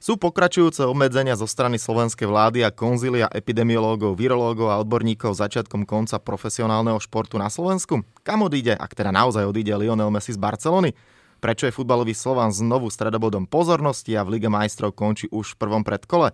Sú pokračujúce obmedzenia zo strany slovenskej vlády a konzília epidemiológov, virológov a odborníkov začiatkom konca profesionálneho športu na Slovensku? Kam odíde, ak teda naozaj odíde Lionel Messi z Barcelony? Prečo je futbalový Slovan znovu stredobodom pozornosti a v Lige majstrov končí už v prvom predkole?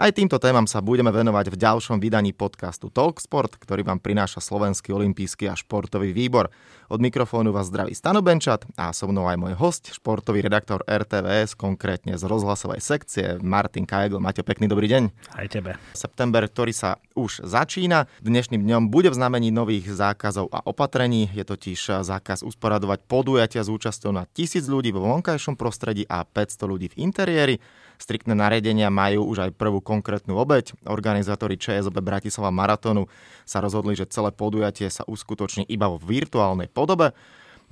Aj týmto témam sa budeme venovať v ďalšom vydaní podcastu Talksport, ktorý vám prináša Slovenský olimpijský a športový výbor. Od mikrofónu vás zdraví Stano Benčat a so mnou aj môj host, športový redaktor RTVS, konkrétne z rozhlasovej sekcie, Martin Kajgl. Maťo, pekný dobrý deň. Aj tebe. September, ktorý sa už začína. Dnešným dňom bude v znamení nových zákazov a opatrení. Je totiž zákaz usporadovať podujatia s účasťou na tisíc ľudí vo vonkajšom prostredí a 500 ľudí v interiéri. Striktné nariadenia majú už aj prvú konkrétnu obeď. Organizátori ČSOB Bratislava Maratónu sa rozhodli, že celé podujatie sa uskutoční iba vo virtuálnej podobe.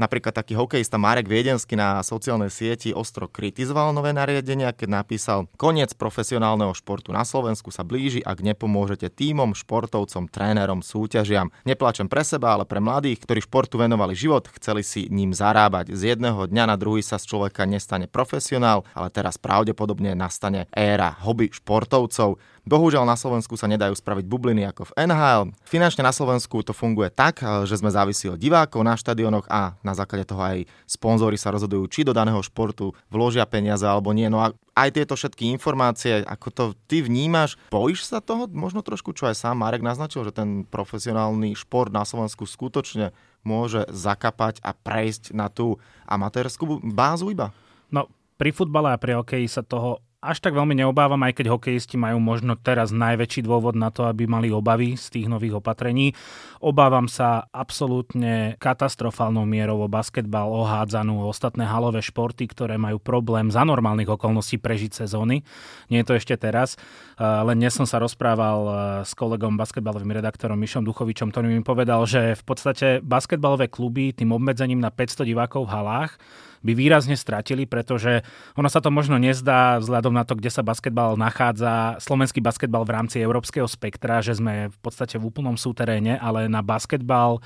Napríklad taký hokejista Marek Viedenský na sociálnej sieti ostro kritizoval nové nariadenia, keď napísal Koniec profesionálneho športu na Slovensku sa blíži, ak nepomôžete týmom, športovcom, trénerom, súťažiam. Neplačem pre seba, ale pre mladých, ktorí športu venovali život, chceli si ním zarábať. Z jedného dňa na druhý sa z človeka nestane profesionál, ale teraz pravdepodobne nastane éra hobby športovcov. Bohužiaľ na Slovensku sa nedajú spraviť bubliny ako v NHL. Finančne na Slovensku to funguje tak, že sme závisí od divákov na štadionoch a na základe toho aj sponzory sa rozhodujú, či do daného športu vložia peniaze alebo nie. No a aj tieto všetky informácie, ako to ty vnímaš, bojíš sa toho? Možno trošku, čo aj sám Marek naznačil, že ten profesionálny šport na Slovensku skutočne môže zakapať a prejsť na tú amatérskú bázu iba? No, pri futbale a pri hokeji sa toho až tak veľmi neobávam, aj keď hokejisti majú možno teraz najväčší dôvod na to, aby mali obavy z tých nových opatrení. Obávam sa absolútne katastrofálnou mierou o basketbal, o hádzanú, o ostatné halové športy, ktoré majú problém za normálnych okolností prežiť sezóny. Nie je to ešte teraz. Len dnes som sa rozprával e, s kolegom basketbalovým redaktorom Mišom Duchovičom, ktorý mi povedal, že v podstate basketbalové kluby tým obmedzením na 500 divákov v halách by výrazne stratili, pretože ono sa to možno nezdá vzhľadom na to, kde sa basketbal nachádza, slovenský basketbal v rámci európskeho spektra, že sme v podstate v úplnom súteréne, ale na basketbal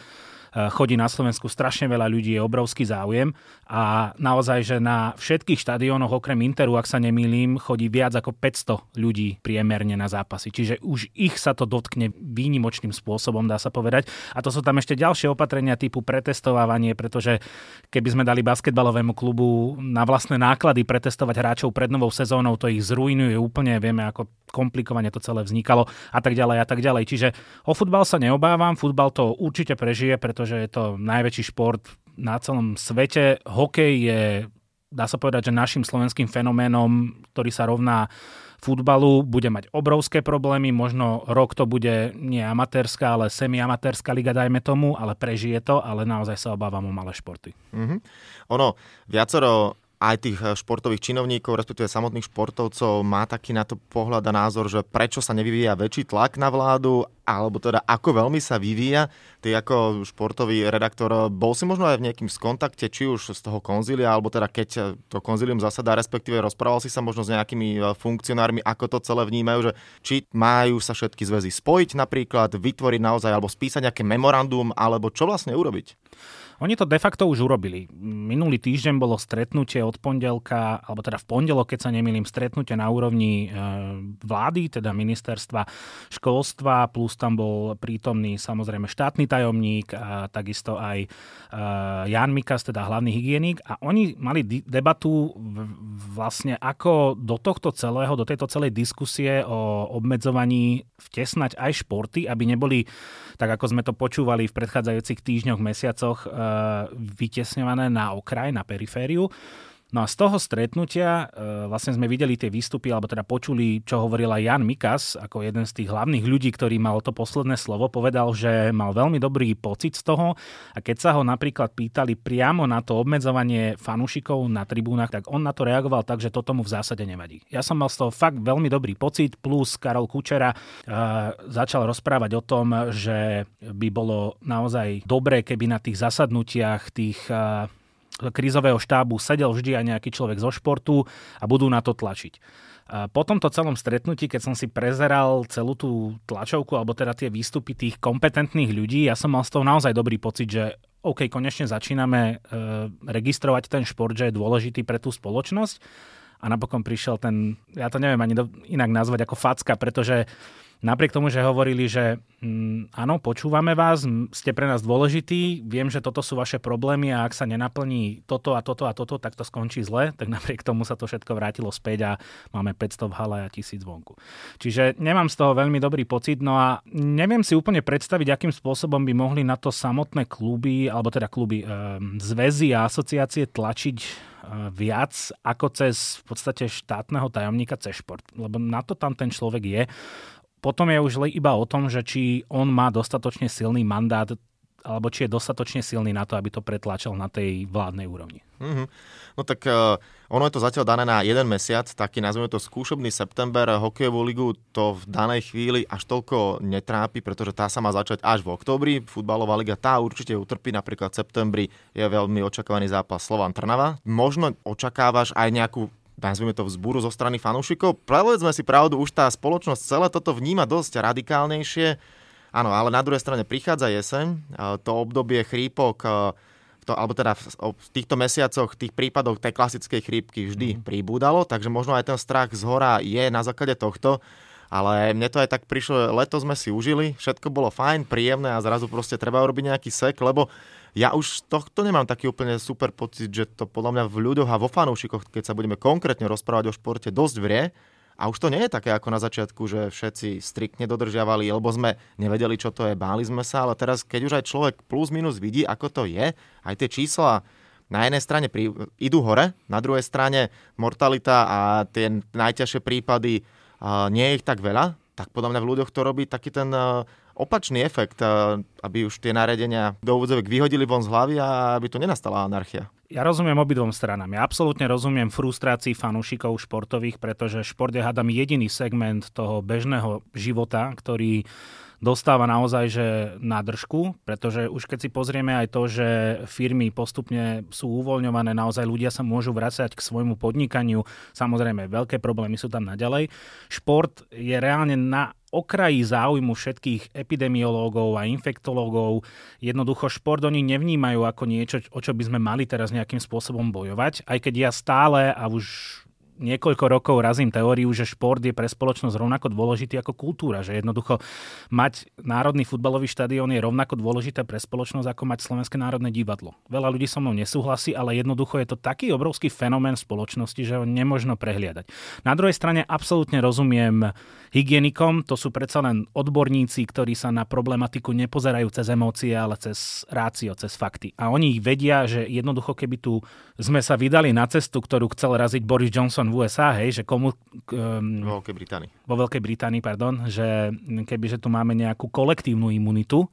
chodí na Slovensku strašne veľa ľudí, je obrovský záujem a naozaj, že na všetkých štadiónoch okrem Interu, ak sa nemýlim, chodí viac ako 500 ľudí priemerne na zápasy. Čiže už ich sa to dotkne výnimočným spôsobom, dá sa povedať. A to sú tam ešte ďalšie opatrenia typu pretestovávanie, pretože keby sme dali basketbalovému klubu na vlastné náklady pretestovať hráčov pred novou sezónou, to ich zrujnuje úplne, vieme, ako komplikovane to celé vznikalo a tak ďalej a tak ďalej. Čiže o futbal sa neobávam, futbal to určite prežije, pretože pretože je to najväčší šport na celom svete. Hokej je, dá sa povedať, že našim slovenským fenoménom, ktorý sa rovná futbalu, bude mať obrovské problémy. Možno rok to bude nie amatérska, ale semiamatérska liga, dajme tomu, ale prežije to, ale naozaj sa obávam o malé športy. Mm-hmm. Ono, viacero aj tých eh, športových činovníkov, respektíve samotných športovcov má taký na to pohľad a názor, že prečo sa nevyvíja väčší tlak na vládu, alebo teda ako veľmi sa vyvíja. Ty ako športový redaktor, bol si možno aj v nejakým skontakte, či už z toho konzília, alebo teda keď eh, to konzílium zasadá, respektíve rozprával si sa možno s nejakými eh, funkcionármi, ako to celé vnímajú, že či majú sa všetky zväzy spojiť napríklad, vytvoriť naozaj, alebo spísať nejaké memorandum, alebo čo vlastne urobiť? Oni to de facto už urobili. Minulý týždeň bolo stretnutie od pondelka, alebo teda v pondelok, keď sa nemýlim, stretnutie na úrovni e, vlády, teda ministerstva školstva, plus tam bol prítomný samozrejme štátny tajomník a takisto aj e, Jan Mikas, teda hlavný hygienik a oni mali debatu vlastne ako do tohto celého, do tejto celej diskusie o obmedzovaní vtesnať aj športy, aby neboli, tak ako sme to počúvali v predchádzajúcich týždňoch, mesiacoch, e, vytesňované na okraj, na perifériu. No a z toho stretnutia e, vlastne sme videli tie výstupy, alebo teda počuli, čo hovoril aj Jan Mikas, ako jeden z tých hlavných ľudí, ktorý mal to posledné slovo, povedal, že mal veľmi dobrý pocit z toho a keď sa ho napríklad pýtali priamo na to obmedzovanie fanúšikov na tribúnach, tak on na to reagoval tak, že to tomu v zásade nevadí. Ja som mal z toho fakt veľmi dobrý pocit, plus Karol Kučera e, začal rozprávať o tom, že by bolo naozaj dobré, keby na tých zasadnutiach tých e, krízového štábu sedel vždy aj nejaký človek zo športu a budú na to tlačiť. Po tomto celom stretnutí, keď som si prezeral celú tú tlačovku, alebo teda tie výstupy tých kompetentných ľudí, ja som mal z toho naozaj dobrý pocit, že OK, konečne začíname e, registrovať ten šport, že je dôležitý pre tú spoločnosť a napokon prišiel ten, ja to neviem ani inak nazvať ako facka, pretože napriek tomu, že hovorili, že mm, áno, počúvame vás, ste pre nás dôležití, viem, že toto sú vaše problémy a ak sa nenaplní toto a toto a toto, tak to skončí zle, tak napriek tomu sa to všetko vrátilo späť a máme 500 v hale a 1000 vonku. Čiže nemám z toho veľmi dobrý pocit, no a neviem si úplne predstaviť, akým spôsobom by mohli na to samotné kluby, alebo teda kluby, e, zväzy a asociácie tlačiť e, viac ako cez v podstate štátneho tajomníka cez šport. Lebo na to tam ten človek je potom je už iba o tom, že či on má dostatočne silný mandát alebo či je dostatočne silný na to, aby to pretlačal na tej vládnej úrovni. Mm-hmm. No tak uh, ono je to zatiaľ dané na jeden mesiac, taký nazveme to skúšobný september. Hokejovú ligu to v danej chvíli až toľko netrápi, pretože tá sa má začať až v oktobri. Futbalová liga tá určite utrpí, napríklad v septembri je veľmi očakávaný zápas Slovan Trnava. Možno očakávaš aj nejakú nazvime to vzburu zo strany fanúšikov. Povedzme si pravdu, už tá spoločnosť celé toto vníma dosť radikálnejšie. Áno, ale na druhej strane prichádza jeseň, to obdobie chrípok, to, alebo teda v, v týchto mesiacoch, tých prípadov tej klasickej chrípky vždy mm. pribúdalo, takže možno aj ten strach z hora je na základe tohto. Ale mne to aj tak prišlo, leto sme si užili, všetko bolo fajn, príjemné a zrazu proste treba urobiť nejaký sek, lebo ja už tohto nemám taký úplne super pocit, že to podľa mňa v ľuďoch a vo fanúšikoch, keď sa budeme konkrétne rozprávať o športe, dosť vrie. A už to nie je také ako na začiatku, že všetci striktne dodržiavali, lebo sme nevedeli, čo to je, báli sme sa, ale teraz, keď už aj človek plus minus vidí, ako to je, aj tie čísla na jednej strane prí, idú hore, na druhej strane mortalita a tie najťažšie prípady, uh, nie je ich tak veľa, tak podľa mňa v ľuďoch to robí taký ten uh, opačný efekt, aby už tie naredenia do úvodzovek vyhodili von z hlavy a aby tu nenastala anarchia. Ja rozumiem obidvom stranám. Ja absolútne rozumiem frustrácii fanúšikov športových, pretože šport je hádam jediný segment toho bežného života, ktorý dostáva naozaj že na držku, pretože už keď si pozrieme aj to, že firmy postupne sú uvoľňované, naozaj ľudia sa môžu vrácať k svojmu podnikaniu, samozrejme veľké problémy sú tam naďalej. Šport je reálne na okraji záujmu všetkých epidemiológov a infektológov. Jednoducho šport oni nevnímajú ako niečo, o čo by sme mali teraz nejakým spôsobom bojovať, aj keď ja stále a už niekoľko rokov razím teóriu, že šport je pre spoločnosť rovnako dôležitý ako kultúra, že jednoducho mať národný futbalový štadión je rovnako dôležité pre spoločnosť ako mať Slovenské národné divadlo. Veľa ľudí so mnou nesúhlasí, ale jednoducho je to taký obrovský fenomén spoločnosti, že ho nemožno prehliadať. Na druhej strane absolútne rozumiem hygienikom, to sú predsa len odborníci, ktorí sa na problematiku nepozerajú cez emócie, ale cez rácio, cez fakty. A oni vedia, že jednoducho keby tu sme sa vydali na cestu, ktorú chcel raziť Boris Johnson Johnson v USA, hej, že komu... Um, vo Veľkej Británii. Vo Veľkej Británii, pardon, že kebyže tu máme nejakú kolektívnu imunitu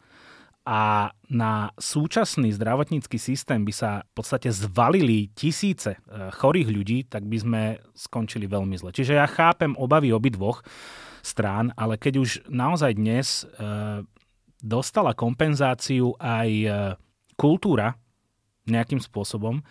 a na súčasný zdravotnícky systém by sa v podstate zvalili tisíce eh, chorých ľudí, tak by sme skončili veľmi zle. Čiže ja chápem obavy obidvoch strán, ale keď už naozaj dnes e, dostala kompenzáciu aj e, kultúra nejakým spôsobom,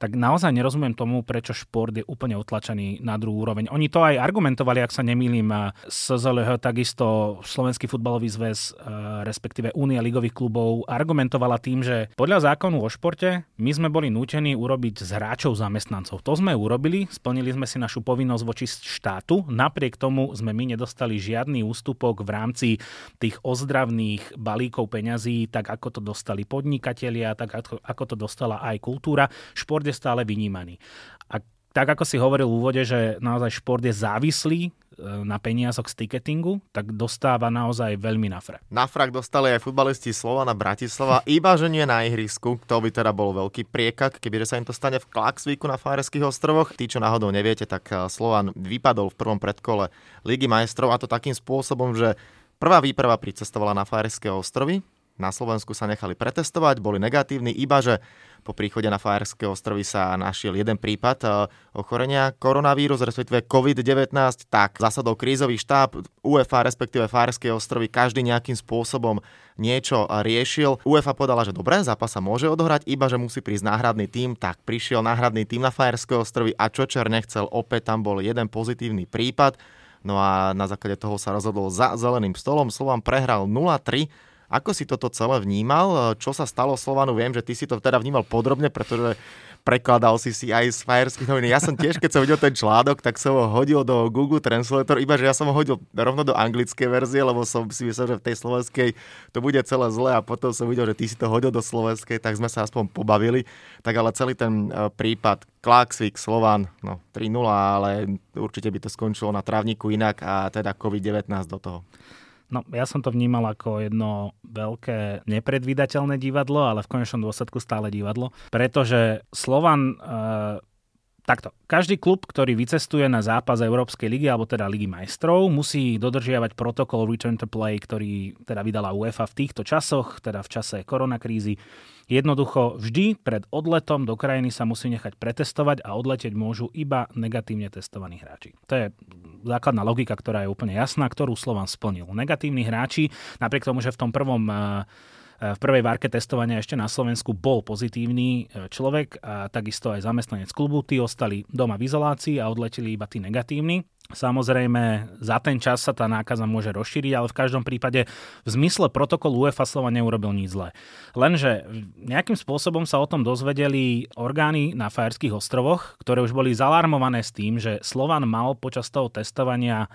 tak naozaj nerozumiem tomu, prečo šport je úplne otlačený na druhú úroveň. Oni to aj argumentovali, ak sa nemýlim, SZLH, takisto Slovenský futbalový zväz, e, respektíve Únia ligových klubov, argumentovala tým, že podľa zákonu o športe my sme boli nútení urobiť z hráčov zamestnancov. To sme urobili, splnili sme si našu povinnosť voči štátu, napriek tomu sme my nedostali žiadny ústupok v rámci tých ozdravných balíkov peňazí, tak ako to dostali podnikatelia, tak ako to dostala aj kultúra. Šport je stále vynímaný. A tak ako si hovoril v úvode, že naozaj šport je závislý e, na peniazoch z ticketingu, tak dostáva naozaj veľmi na frak. Na frak dostali aj futbalisti Slovana Bratislava, iba že nie na ihrisku. To by teda bol veľký priekak, keby sa im to stane v Klaxvíku na Fáreských ostrovoch. Tí, čo náhodou neviete, tak e, Slovan vypadol v prvom predkole Ligy majstrov a to takým spôsobom, že prvá výprava pricestovala na Fáreské ostrovy, na Slovensku sa nechali pretestovať, boli negatívni, iba že po príchode na Fajerské ostrovy sa našiel jeden prípad e, ochorenia koronavírus, respektíve COVID-19, tak zasadol krízový štáb UEFA, respektíve Fajerské ostrovy, každý nejakým spôsobom niečo riešil. UEFA povedala, že dobre, zápas sa môže odohrať, iba že musí prísť náhradný tým, tak prišiel náhradný tým na Fajerské ostrovy a Čočer nechcel, opäť tam bol jeden pozitívny prípad. No a na základe toho sa rozhodol za zeleným stolom. Slovan prehral 0-3 ako si toto celé vnímal? Čo sa stalo Slovanu? Viem, že ty si to teda vnímal podrobne, pretože prekladal si si aj z fajerských novín. Ja som tiež, keď som videl ten článok, tak som ho hodil do Google Translator, iba že ja som ho hodil rovno do anglickej verzie, lebo som si myslel, že v tej slovenskej to bude celé zle a potom som videl, že ty si to hodil do slovenskej, tak sme sa aspoň pobavili. Tak ale celý ten e, prípad Klaxvik, Slovan, no 3-0, ale určite by to skončilo na trávniku inak a teda COVID-19 do toho. No, ja som to vnímal ako jedno veľké nepredvídateľné divadlo, ale v konečnom dôsledku stále divadlo, pretože Slovan e, Takto. Každý klub, ktorý vycestuje na zápas Európskej ligy alebo teda Ligy majstrov, musí dodržiavať protokol Return to Play, ktorý teda vydala UEFA v týchto časoch, teda v čase koronakrízy. Jednoducho vždy pred odletom do krajiny sa musí nechať pretestovať a odletieť môžu iba negatívne testovaní hráči. To je základná logika, ktorá je úplne jasná, ktorú Slovan splnil. Negatívni hráči, napriek tomu, že v tom prvom uh, v prvej várke testovania ešte na Slovensku bol pozitívny e, človek a takisto aj zamestnanec klubu. Tí ostali doma v izolácii a odleteli iba tí negatívni. Samozrejme, za ten čas sa tá nákaza môže rozšíriť, ale v každom prípade v zmysle protokolu UEFA Slova neurobil nič zlé. Lenže nejakým spôsobom sa o tom dozvedeli orgány na Fajerských ostrovoch, ktoré už boli zalarmované s tým, že Slovan mal počas toho testovania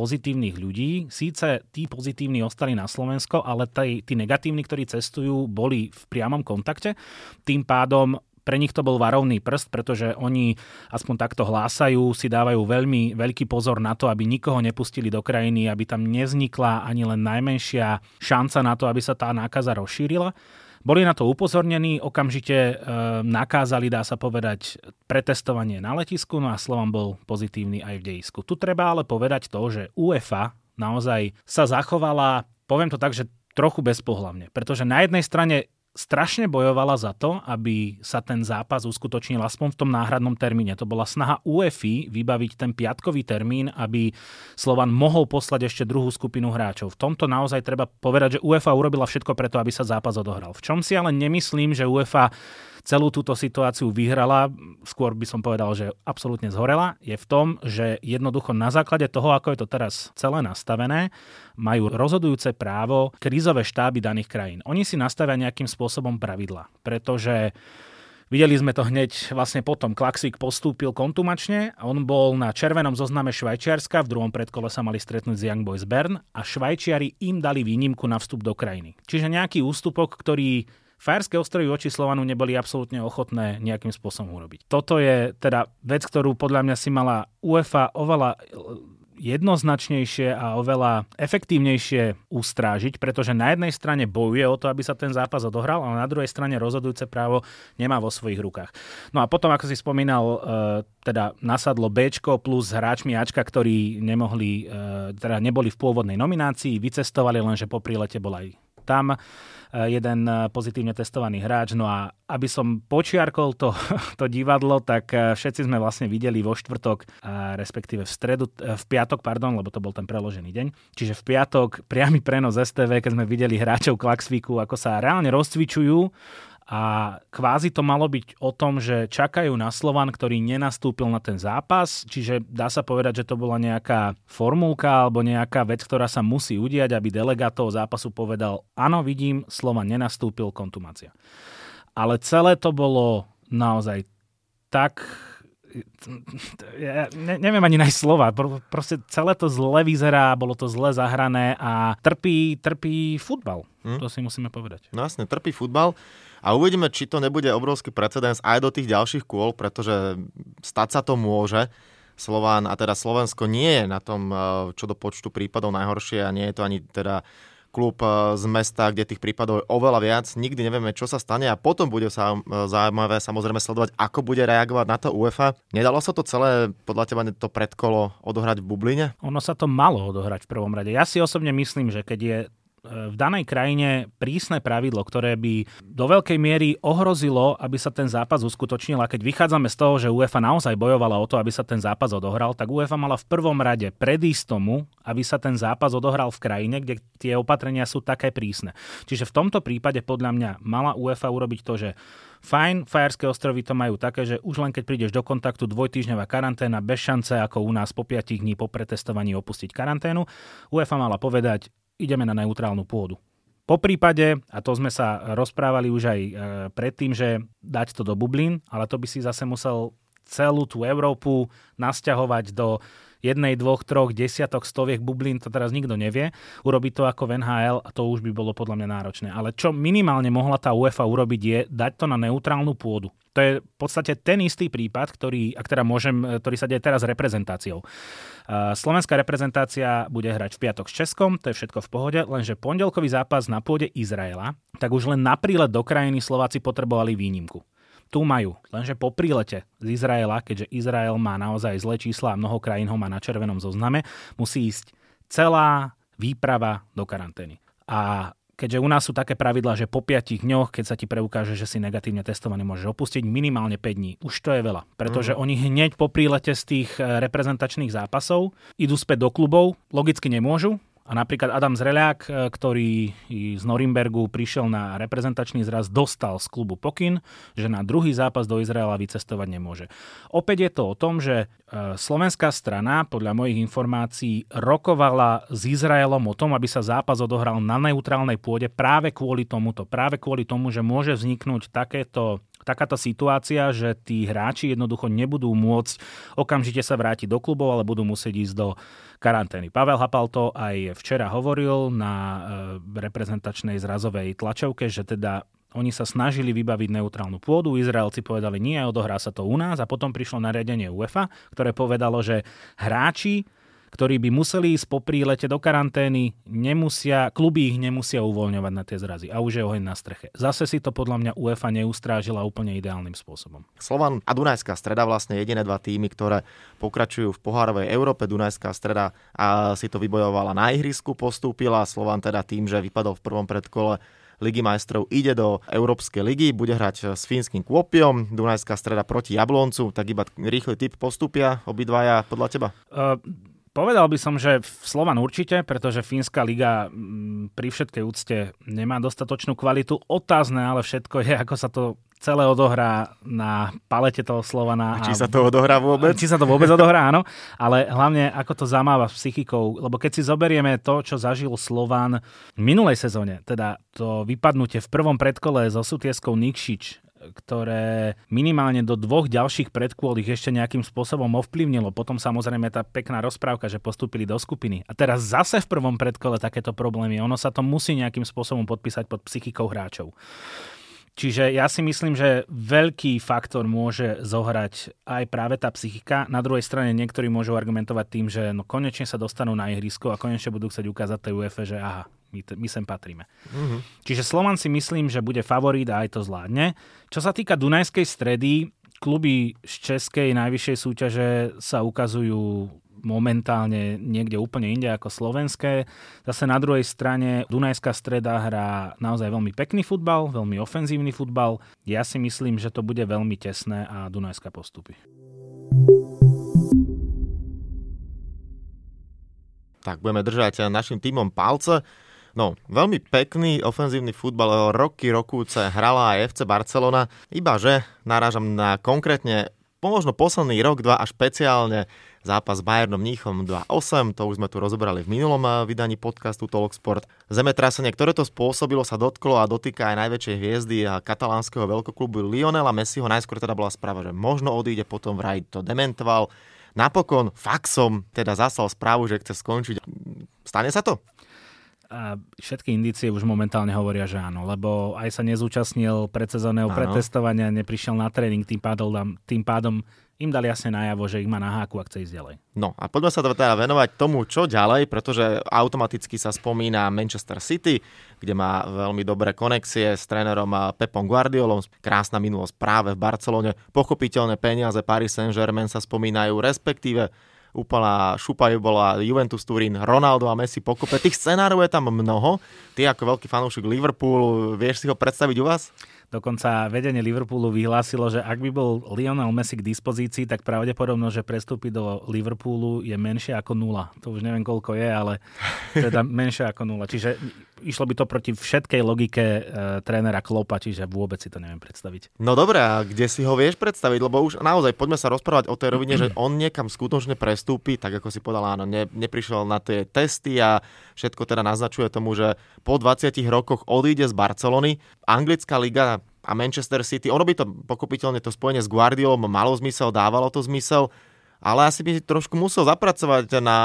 pozitívnych ľudí. Síce tí pozitívni ostali na Slovensko, ale tí, tí negatívni, ktorí cestujú, boli v priamom kontakte. Tým pádom pre nich to bol varovný prst, pretože oni aspoň takto hlásajú, si dávajú veľmi veľký pozor na to, aby nikoho nepustili do krajiny, aby tam nevznikla ani len najmenšia šanca na to, aby sa tá nákaza rozšírila. Boli na to upozornení, okamžite e, nakázali, dá sa povedať, pretestovanie na letisku, no a Slovan bol pozitívny aj v dejisku. Tu treba ale povedať to, že UEFA naozaj sa zachovala, poviem to tak, že trochu bezpohlavne, pretože na jednej strane strašne bojovala za to, aby sa ten zápas uskutočnil aspoň v tom náhradnom termíne. To bola snaha UEFI vybaviť ten piatkový termín, aby Slovan mohol poslať ešte druhú skupinu hráčov. V tomto naozaj treba povedať, že UEFA urobila všetko preto, aby sa zápas odohral. V čom si ale nemyslím, že UEFA celú túto situáciu vyhrala, skôr by som povedal, že absolútne zhorela, je v tom, že jednoducho na základe toho, ako je to teraz celé nastavené, majú rozhodujúce právo krízové štáby daných krajín. Oni si nastavia nejakým spôsobom pravidla, pretože Videli sme to hneď vlastne potom. Klaxík postúpil kontumačne on bol na červenom zozname Švajčiarska, v druhom predkole sa mali stretnúť s Young Boys Bern a Švajčiari im dali výnimku na vstup do krajiny. Čiže nejaký ústupok, ktorý Fajerské ostrovy voči Slovanu neboli absolútne ochotné nejakým spôsobom urobiť. Toto je teda vec, ktorú podľa mňa si mala UEFA oveľa jednoznačnejšie a oveľa efektívnejšie ustrážiť, pretože na jednej strane bojuje o to, aby sa ten zápas odohral, ale na druhej strane rozhodujúce právo nemá vo svojich rukách. No a potom, ako si spomínal, e, teda nasadlo B plus hráčmi Ačka, ktorí nemohli, e, teda neboli v pôvodnej nominácii, vycestovali, lenže po prílete bol aj tam jeden eh, pozitívne testovaný hráč. No a aby som počiarkol to, to divadlo, tak eh, všetci sme vlastne videli vo štvrtok, respektíve v stredu, v piatok, pardon, lebo to bol ten preložený deň. Čiže v piatok priamy prenos STV, keď sme videli hráčov Klaxviku, ako sa reálne rozcvičujú a kvázi to malo byť o tom, že čakajú na Slovan, ktorý nenastúpil na ten zápas, čiže dá sa povedať, že to bola nejaká formulka alebo nejaká vec, ktorá sa musí udiať, aby delegát toho zápasu povedal, áno, vidím, Slovan nenastúpil, kontumácia. Ale celé to bolo naozaj tak ja ne, neviem ani nájsť slova. Proste celé to zle vyzerá, bolo to zle zahrané a trpí, trpí futbal. Hm? To si musíme povedať. No jasne, trpí futbal. A uvidíme, či to nebude obrovský precedens aj do tých ďalších kôl, pretože stať sa to môže. Slován, a teda Slovensko nie je na tom, eh, čo do počtu prípadov najhoršie a nie je to ani teda klub eh, z mesta, kde tých prípadov je oveľa viac. Nikdy nevieme, čo sa stane a potom bude sa eh, zaujímavé samozrejme sledovať, ako bude reagovať na to UEFA. Nedalo sa to celé, podľa teba, to predkolo odohrať v bubline? Ono sa to malo odohrať v prvom rade. Ja si osobne myslím, že keď je v danej krajine prísne pravidlo, ktoré by do veľkej miery ohrozilo, aby sa ten zápas uskutočnil. A keď vychádzame z toho, že UEFA naozaj bojovala o to, aby sa ten zápas odohral, tak UEFA mala v prvom rade predísť tomu, aby sa ten zápas odohral v krajine, kde tie opatrenia sú také prísne. Čiže v tomto prípade podľa mňa mala UEFA urobiť to, že Fajn, Fajerské ostrovy to majú také, že už len keď prídeš do kontaktu dvojtýždňová karanténa bez šance ako u nás po 5 dní po pretestovaní opustiť karanténu. UEFA mala povedať, ideme na neutrálnu pôdu. Po prípade, a to sme sa rozprávali už aj e, predtým, že dať to do bublín, ale to by si zase musel celú tú Európu nasťahovať do jednej, dvoch, troch, desiatok, stoviek bublín, to teraz nikto nevie. Urobiť to ako v NHL a to už by bolo podľa mňa náročné. Ale čo minimálne mohla tá UEFA urobiť je dať to na neutrálnu pôdu. To je v podstate ten istý prípad, ktorý, ak teda môžem, ktorý sa deje teraz reprezentáciou. Slovenská reprezentácia bude hrať v piatok s Českom, to je všetko v pohode, lenže pondelkový zápas na pôde Izraela, tak už len na prílet do krajiny Slováci potrebovali výnimku. Tu majú, lenže po prílete z Izraela, keďže Izrael má naozaj zlé čísla a mnoho krajín ho má na červenom zozname, musí ísť celá výprava do karantény. A keďže u nás sú také pravidlá, že po 5 dňoch, keď sa ti preukáže, že si negatívne testovaný, môžeš opustiť minimálne 5 dní. Už to je veľa, pretože mm. oni hneď po prílete z tých eh, reprezentačných zápasov idú späť do klubov, logicky nemôžu, a napríklad Adam Zreliak, e, ktorý z Norimbergu prišiel na reprezentačný zraz, dostal z klubu pokyn, že na druhý zápas do Izraela vycestovať nemôže. Opäť je to o tom, že e, slovenská strana, podľa mojich informácií, rokovala s Izraelom o tom, aby sa zápas odohral na neutrálnej pôde práve kvôli tomuto. Práve kvôli tomu, že môže vzniknúť takéto takáto situácia, že tí hráči jednoducho nebudú môcť okamžite sa vrátiť do klubov, ale budú musieť ísť do karantény. Pavel Hapal to aj včera hovoril na e, reprezentačnej zrazovej tlačovke, že teda oni sa snažili vybaviť neutrálnu pôdu, Izraelci povedali nie, odohrá sa to u nás a potom prišlo nariadenie UEFA, ktoré povedalo, že hráči ktorí by museli ísť po prílete do karantény, nemusia, kluby ich nemusia uvoľňovať na tie zrazy a už je oheň na streche. Zase si to podľa mňa UEFA neustrážila úplne ideálnym spôsobom. Slovan a Dunajská streda vlastne jediné dva týmy, ktoré pokračujú v pohárovej Európe. Dunajská streda a si to vybojovala na ihrisku, postúpila. Slovan teda tým, že vypadol v prvom predkole Ligy majstrov ide do Európskej ligy, bude hrať s fínskym Kvopiom, Dunajská streda proti Jabloncu, tak iba rýchly typ postupia obidvaja podľa teba? Uh, Povedal by som, že Slovan určite, pretože Fínska liga mm, pri všetkej úcte nemá dostatočnú kvalitu. Otázne ale všetko je, ako sa to celé odohrá na palete toho Slovana. A či sa to odohrá vôbec? Či sa to vôbec odohrá, áno. Ale hlavne, ako to zamáva s psychikou. Lebo keď si zoberieme to, čo zažil Slovan v minulej sezóne, teda to vypadnutie v prvom predkole so Sutieskou Nikšič, ktoré minimálne do dvoch ďalších predkôl ich ešte nejakým spôsobom ovplyvnilo. Potom samozrejme tá pekná rozprávka, že postúpili do skupiny. A teraz zase v prvom predkole takéto problémy. Ono sa to musí nejakým spôsobom podpísať pod psychikou hráčov. Čiže ja si myslím, že veľký faktor môže zohrať aj práve tá psychika. Na druhej strane niektorí môžu argumentovať tým, že no konečne sa dostanú na ihrisko a konečne budú chcieť ukázať tej UEFA, že aha, my, my sem patríme. Uh-huh. Čiže Slovan si myslím, že bude favorit a aj to zvládne. Čo sa týka Dunajskej stredy, kluby z českej najvyššej súťaže sa ukazujú momentálne niekde úplne inde ako slovenské. Zase na druhej strane Dunajská streda hrá naozaj veľmi pekný futbal, veľmi ofenzívny futbal. Ja si myslím, že to bude veľmi tesné a Dunajská postupy. Tak budeme držať našim týmom palce. No, veľmi pekný ofenzívny futbal, roky, rokúce hrala aj FC Barcelona, iba že narážam na konkrétne možno posledný rok, dva a špeciálne zápas s Bayernom Mníchom 2-8, to už sme tu rozobrali v minulom eh, vydaní podcastu Talk Sport. Zemetrasenie, ktoré to spôsobilo, sa dotklo a dotýka aj najväčšej hviezdy a katalánskeho veľkoklubu Lionela Messiho. Najskôr teda bola správa, že možno odíde, potom vraj to dementoval. Napokon faxom teda zaslal správu, že chce skončiť. Stane sa to? A všetky indície už momentálne hovoria, že áno, lebo aj sa nezúčastnil predsezónneho pretestovania, neprišiel na tréning, tým pádom, tým pádom im dali jasne najavo, že ich má na háku a chce ísť ďalej. No a poďme sa teda venovať tomu, čo ďalej, pretože automaticky sa spomína Manchester City, kde má veľmi dobré konexie s trénerom Pepom Guardiolom. Krásna minulosť práve v Barcelone. Pochopiteľné peniaze Paris Saint-Germain sa spomínajú, respektíve úplná šupa bola Juventus Turín, Ronaldo a Messi pokope. Tých scenárov je tam mnoho. Ty ako veľký fanúšik Liverpoolu, vieš si ho predstaviť u vás? Dokonca vedenie Liverpoolu vyhlásilo, že ak by bol Lionel Messi k dispozícii, tak pravdepodobno, že prestúpi do Liverpoolu je menšie ako nula. To už neviem, koľko je, ale teda menšie ako nula. Čiže išlo by to proti všetkej logike e, trénera Klopa, čiže vôbec si to neviem predstaviť. No dobré, a kde si ho vieš predstaviť? Lebo už naozaj poďme sa rozprávať o tej rovine, že on niekam skutočne prestúpi, tak ako si povedal, áno, ne, neprišiel na tie testy a všetko teda naznačuje tomu, že po 20 rokoch odíde z Barcelony. Anglická liga a Manchester City. Ono by to pokopiteľne to spojenie s Guardiolom malo zmysel, dávalo to zmysel, ale asi by trošku musel zapracovať na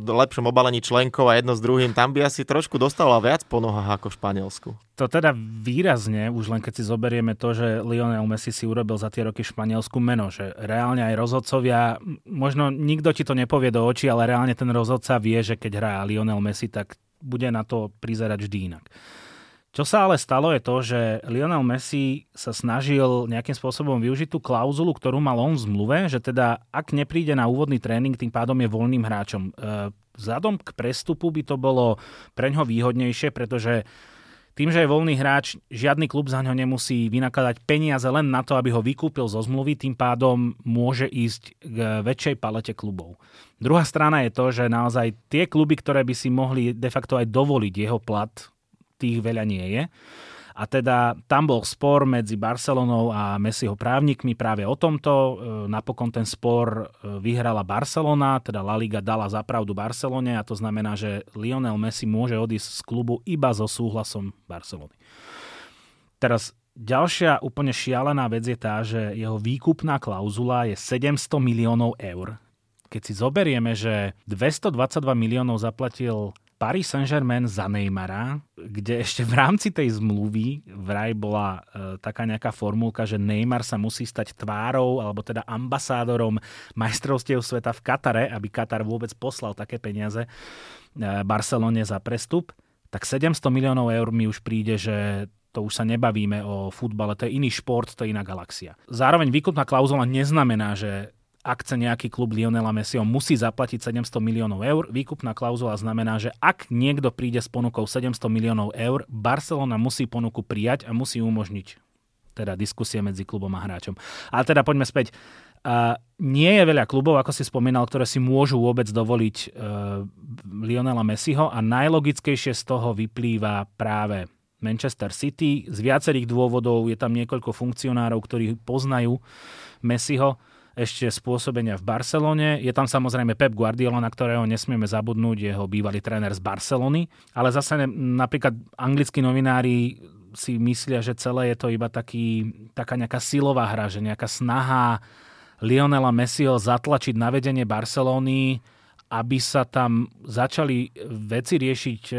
lepšom obalení členkov a jedno s druhým. Tam by asi trošku dostala viac po nohách ako v Španielsku. To teda výrazne, už len keď si zoberieme to, že Lionel Messi si urobil za tie roky v Španielsku meno, že reálne aj rozhodcovia, možno nikto ti to nepovie do očí, ale reálne ten rozhodca vie, že keď hrá Lionel Messi, tak bude na to prizerať vždy inak. Čo sa ale stalo je to, že Lionel Messi sa snažil nejakým spôsobom využiť tú klauzulu, ktorú mal on v zmluve, že teda ak nepríde na úvodný tréning, tým pádom je voľným hráčom. E, vzhľadom k prestupu by to bolo pre ňo výhodnejšie, pretože tým, že je voľný hráč, žiadny klub za ňo nemusí vynakladať peniaze len na to, aby ho vykúpil zo zmluvy, tým pádom môže ísť k väčšej palete klubov. Druhá strana je to, že naozaj tie kluby, ktoré by si mohli de facto aj dovoliť jeho plat, tých veľa nie je. A teda tam bol spor medzi Barcelonou a Messiho právnikmi práve o tomto. E, napokon ten spor e, vyhrala Barcelona, teda La Liga dala zapravdu Barcelone a to znamená, že Lionel Messi môže odísť z klubu iba so súhlasom Barcelony. Teraz ďalšia úplne šialená vec je tá, že jeho výkupná klauzula je 700 miliónov eur. Keď si zoberieme, že 222 miliónov zaplatil Paris Saint-Germain za Neymara, kde ešte v rámci tej zmluvy vraj bola e, taká nejaká formulka, že Neymar sa musí stať tvárou alebo teda ambasádorom majstrovstiev sveta v Katare, aby Katar vôbec poslal také peniaze e, Barcelone za prestup, tak 700 miliónov eur mi už príde, že to už sa nebavíme o futbale, to je iný šport, to je iná galaxia. Zároveň výkupná klauzula neznamená, že ak chce nejaký klub Lionela Messiho, musí zaplatiť 700 miliónov eur. Výkupná klauzula znamená, že ak niekto príde s ponukou 700 miliónov eur, Barcelona musí ponuku prijať a musí umožniť teda diskusie medzi klubom a hráčom. Ale teda poďme späť. Uh, nie je veľa klubov, ako si spomínal, ktoré si môžu vôbec dovoliť uh, Lionela Messiho a najlogickejšie z toho vyplýva práve Manchester City. Z viacerých dôvodov je tam niekoľko funkcionárov, ktorí poznajú Messiho ešte spôsobenia v Barcelone. Je tam samozrejme Pep Guardiola, na ktorého nesmieme zabudnúť, jeho bývalý tréner z Barcelony. Ale zase napríklad anglickí novinári si myslia, že celé je to iba taký, taká nejaká silová hra, že nejaká snaha Lionela Messiho zatlačiť na vedenie Barcelóny, aby sa tam začali veci riešiť e,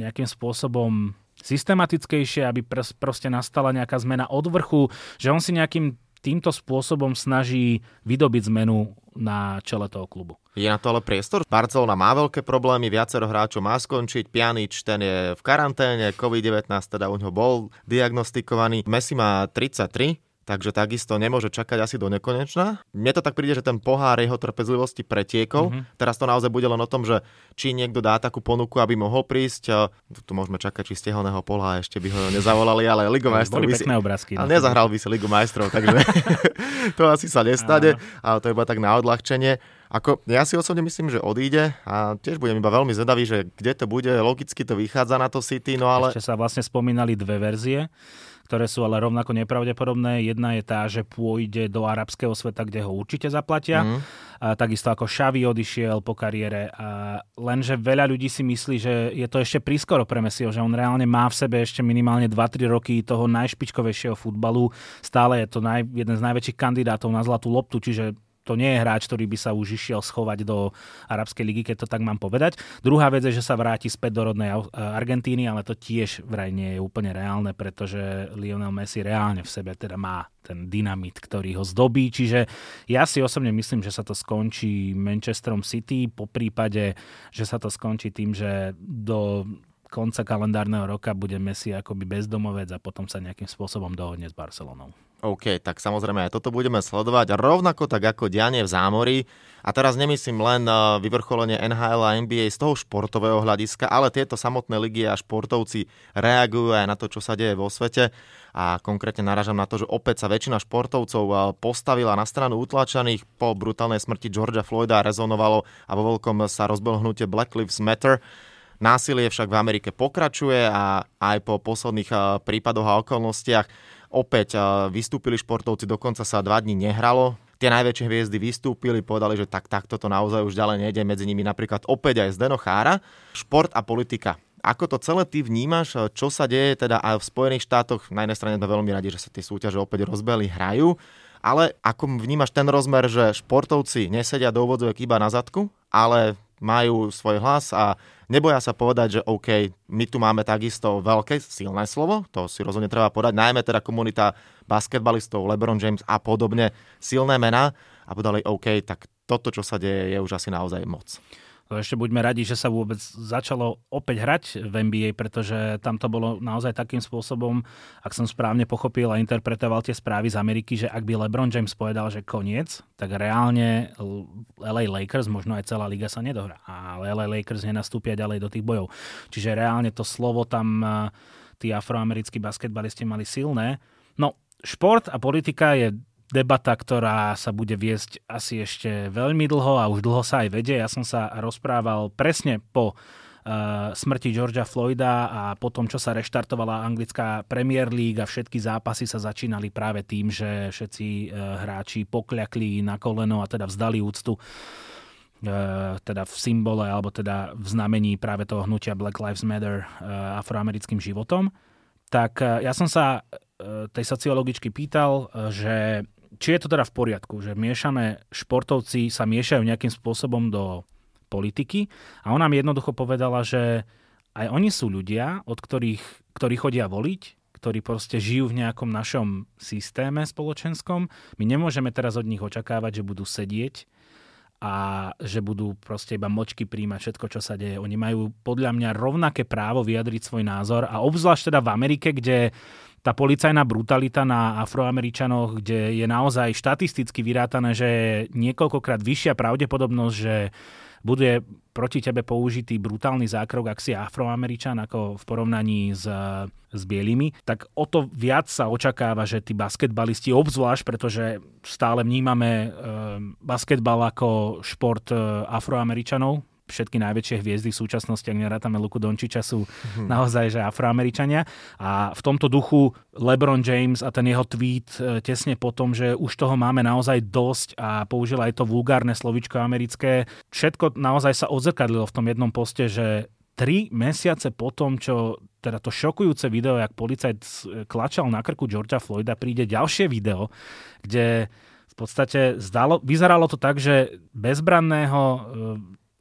nejakým spôsobom systematickejšie, aby proste nastala nejaká zmena od vrchu, že on si nejakým týmto spôsobom snaží vydobiť zmenu na čele toho klubu. Je na to ale priestor? Barcelona má veľké problémy, viacero hráčov má skončiť, Pjanič ten je v karanténe, COVID-19 teda u ňoho bol diagnostikovaný, Messi má 33, takže takisto nemôže čakať asi do nekonečna. Mne to tak príde, že ten pohár jeho trpezlivosti pretiekol. Mm-hmm. Teraz to naozaj bude len o tom, že či niekto dá takú ponuku, aby mohol prísť. Tu môžeme čakať, či stehoného pola ešte by ho nezavolali, ale Ligu majstrov by si... obrázky. Ale nezahral by si Ligu majstrov, takže to asi sa nestane, ale to je iba tak na odľahčenie. Ako, ja si osobne myslím, že odíde a tiež budem iba veľmi zvedavý, že kde to bude. Logicky to vychádza na to City, no ale... Ešte sa vlastne spomínali dve verzie ktoré sú ale rovnako nepravdepodobné. Jedna je tá, že pôjde do arabského sveta, kde ho určite zaplatia. Mm. A takisto ako Xavi odišiel po kariére. A lenže veľa ľudí si myslí, že je to ešte prískoro pre Messiho, že on reálne má v sebe ešte minimálne 2-3 roky toho najšpičkovejšieho futbalu. Stále je to naj, jeden z najväčších kandidátov na zlatú loptu, čiže to nie je hráč, ktorý by sa už išiel schovať do Arabskej ligy, keď to tak mám povedať. Druhá vec je, že sa vráti späť do rodnej Argentíny, ale to tiež vraj nie je úplne reálne, pretože Lionel Messi reálne v sebe teda má ten dynamit, ktorý ho zdobí. Čiže ja si osobne myslím, že sa to skončí Manchesterom City, po prípade, že sa to skončí tým, že do konca kalendárneho roka bude Messi akoby bezdomovec a potom sa nejakým spôsobom dohodne s Barcelonou. OK, tak samozrejme aj toto budeme sledovať, rovnako tak ako dianie v zámorí. A teraz nemyslím len eh, vyvrcholenie NHL a NBA z toho športového hľadiska, ale tieto samotné ligy a športovci reagujú aj na to, čo sa deje vo svete. A konkrétne naražam na to, že opäť sa väčšina športovcov eh, postavila na stranu utlačaných po brutálnej smrti Georgia Floyda rezonovalo a vo veľkom sa rozbehlo hnutie Black Lives Matter. Násilie však v Amerike pokračuje a aj po posledných eh, prípadoch a okolnostiach Opäť vystúpili športovci, dokonca sa dva dní nehralo. Tie najväčšie hviezdy vystúpili, povedali, že tak takto to naozaj už ďalej nejde. Medzi nimi napríklad opäť aj Zdeno Chára. Šport a politika. Ako to celé ty vnímaš, čo sa deje teda aj v Spojených štátoch? Na jednej strane to veľmi radi, že sa tie súťaže opäť rozbehli, hrajú, ale ako vnímaš ten rozmer, že športovci nesedia do úvodzovek iba na zadku, ale majú svoj hlas a neboja sa povedať, že OK, my tu máme takisto veľké, silné slovo, to si rozhodne treba povedať, najmä teda komunita basketbalistov, LeBron James a podobne, silné mená a povedali OK, tak toto, čo sa deje, je už asi naozaj moc. Ešte buďme radi, že sa vôbec začalo opäť hrať v NBA, pretože tam to bolo naozaj takým spôsobom, ak som správne pochopil a interpretoval tie správy z Ameriky, že ak by LeBron James povedal, že koniec, tak reálne LA Lakers, možno aj celá liga sa nedohrá. Ale LA Lakers nenastúpia ďalej do tých bojov. Čiže reálne to slovo tam eh, tí afroamerickí basketbalisti mali silné. No, šport a politika je debata, ktorá sa bude viesť asi ešte veľmi dlho a už dlho sa aj vedie. Ja som sa rozprával presne po uh, smrti Georgia Floyda a po tom, čo sa reštartovala anglická Premier League a všetky zápasy sa začínali práve tým, že všetci uh, hráči pokľakli na koleno a teda vzdali úctu uh, teda v symbole alebo teda v znamení práve toho hnutia Black Lives Matter afroamerickým životom. Tak ja som sa tej sociologičky pýtal, že či je to teda v poriadku, že miešame, športovci sa miešajú nejakým spôsobom do politiky a ona mi jednoducho povedala, že aj oni sú ľudia, od ktorých, ktorí chodia voliť, ktorí proste žijú v nejakom našom systéme spoločenskom. My nemôžeme teraz od nich očakávať, že budú sedieť a že budú proste iba močky príjmať všetko, čo sa deje. Oni majú podľa mňa rovnaké právo vyjadriť svoj názor a obzvlášť teda v Amerike, kde tá policajná brutalita na afroameričanoch, kde je naozaj štatisticky vyrátané, že je niekoľkokrát vyššia pravdepodobnosť, že bude proti tebe použitý brutálny zákrok, ak si afroameričan, ako v porovnaní s, s bielými, tak o to viac sa očakáva, že tí basketbalisti, obzvlášť, pretože stále vnímame e, basketbal ako šport e, afroameričanov, všetky najväčšie hviezdy v súčasnosti, ak nerátame Luku Dončiča, sú hmm. naozaj že afroameričania. A v tomto duchu LeBron James a ten jeho tweet e, tesne po tom, že už toho máme naozaj dosť a použil aj to vulgárne slovičko americké, všetko naozaj sa odzrkadlilo v tom jednom poste, že tri mesiace po tom, čo teda to šokujúce video, jak policajt klačal na krku Georgia Floyda, príde ďalšie video, kde v podstate zdalo, vyzeralo to tak, že bezbranného e,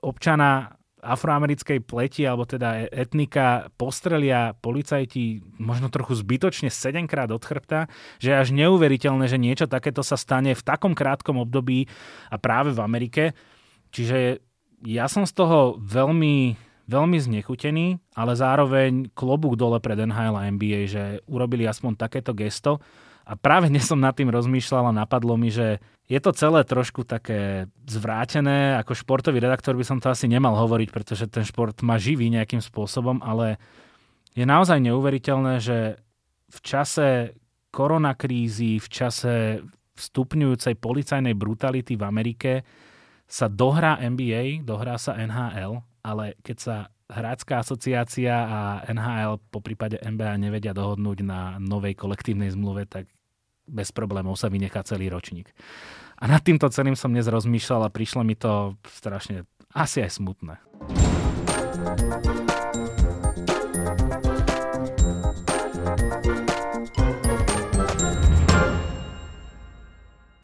občana afroamerickej pleti alebo teda etnika postrelia policajti možno trochu zbytočne 7 krát od chrbta, že je až neuveriteľné, že niečo takéto sa stane v takom krátkom období a práve v Amerike. Čiže ja som z toho veľmi, veľmi znechutený, ale zároveň klobúk dole pred NHL a NBA, že urobili aspoň takéto gesto a práve dnes som nad tým rozmýšľal a napadlo mi, že je to celé trošku také zvrátené. Ako športový redaktor by som to asi nemal hovoriť, pretože ten šport ma živí nejakým spôsobom, ale je naozaj neuveriteľné, že v čase koronakrízy, v čase stupňujúcej policajnej brutality v Amerike sa dohrá NBA, dohrá sa NHL, ale keď sa hráčská asociácia a NHL, po prípade NBA nevedia dohodnúť na novej kolektívnej zmluve, tak bez problémov sa vynechá celý ročník. A nad týmto celým som dnes rozmýšľal a prišlo mi to strašne asi aj smutné.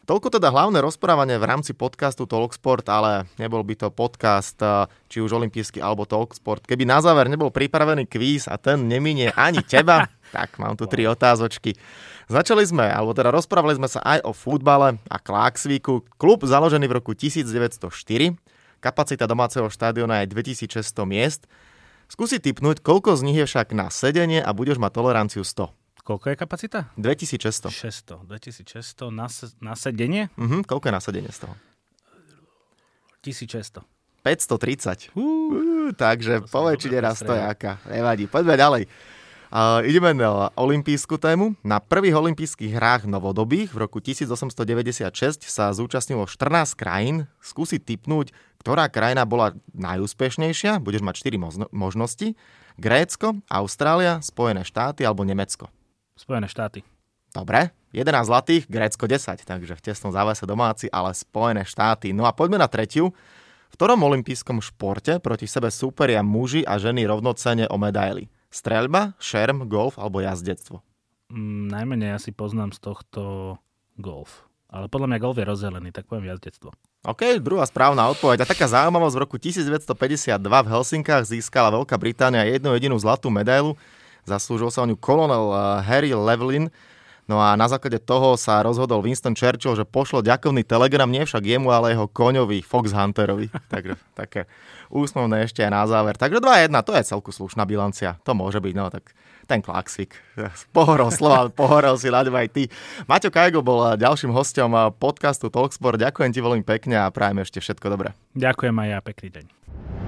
Toľko teda hlavné rozprávanie v rámci podcastu Talksport, ale nebol by to podcast eh, či už olimpijský alebo Talksport. Keby na záver nebol pripravený kvíz a ten neminie ani teba, tak mám tu tri otázočky. Začali sme, alebo teda rozprávali sme sa aj o futbale a Kláksvíku. Klub založený v roku 1904, kapacita domáceho štádiona je 2600 miest. Skúsi typnúť, koľko z nich je však na sedenie a budeš mať toleranciu 100 Koľko je kapacita? 2600. 600. 2600 na, na sedenie? Mhm, koľko je nasadenie z toho? 1600. 530. Uh, takže po väčšine raz to jaká. Nevadí, poďme ďalej. Uh, ideme na olympijskú tému. Na prvých olympijských hrách novodobých v roku 1896 sa zúčastnilo 14 krajín. Skúsi typnúť, ktorá krajina bola najúspešnejšia. Budeš mať 4 možno- možnosti. Grécko, Austrália, Spojené štáty alebo Nemecko. Spojené štáty. Dobre, 11 zlatých, Grécko 10, takže v tesnom závese domáci, ale Spojené štáty. No a poďme na tretiu. V ktorom olympijskom športe proti sebe súperia muži a ženy rovnocene o medaily? Streľba, šerm, golf alebo jazdectvo? Mm, najmenej asi poznám z tohto golf. Ale podľa mňa golf je rozdelený, tak poviem jazdectvo. OK, druhá správna odpoveď. A taká zaujímavosť, v roku 1952 v Helsinkách získala Veľká Británia jednu jedinú zlatú medailu. Zaslúžil sa o ňu kolonel eh, Harry Levlin. No a na základe toho sa rozhodol Winston Churchill, že pošlo ďakovný telegram, nie však jemu, ale jeho koňovi, Fox Hunterovi. Takže také úsmovné ešte aj na záver. Takže 2-1, to je celku slušná bilancia. To môže byť, no tak ten klaxvik. Pohorol slova, pohorol si na aj ty. Maťo Kajgo bol ďalším hostom podcastu Talksport. Ďakujem ti veľmi pekne a prajem ešte všetko dobré. Ďakujem aj ja, pekný deň.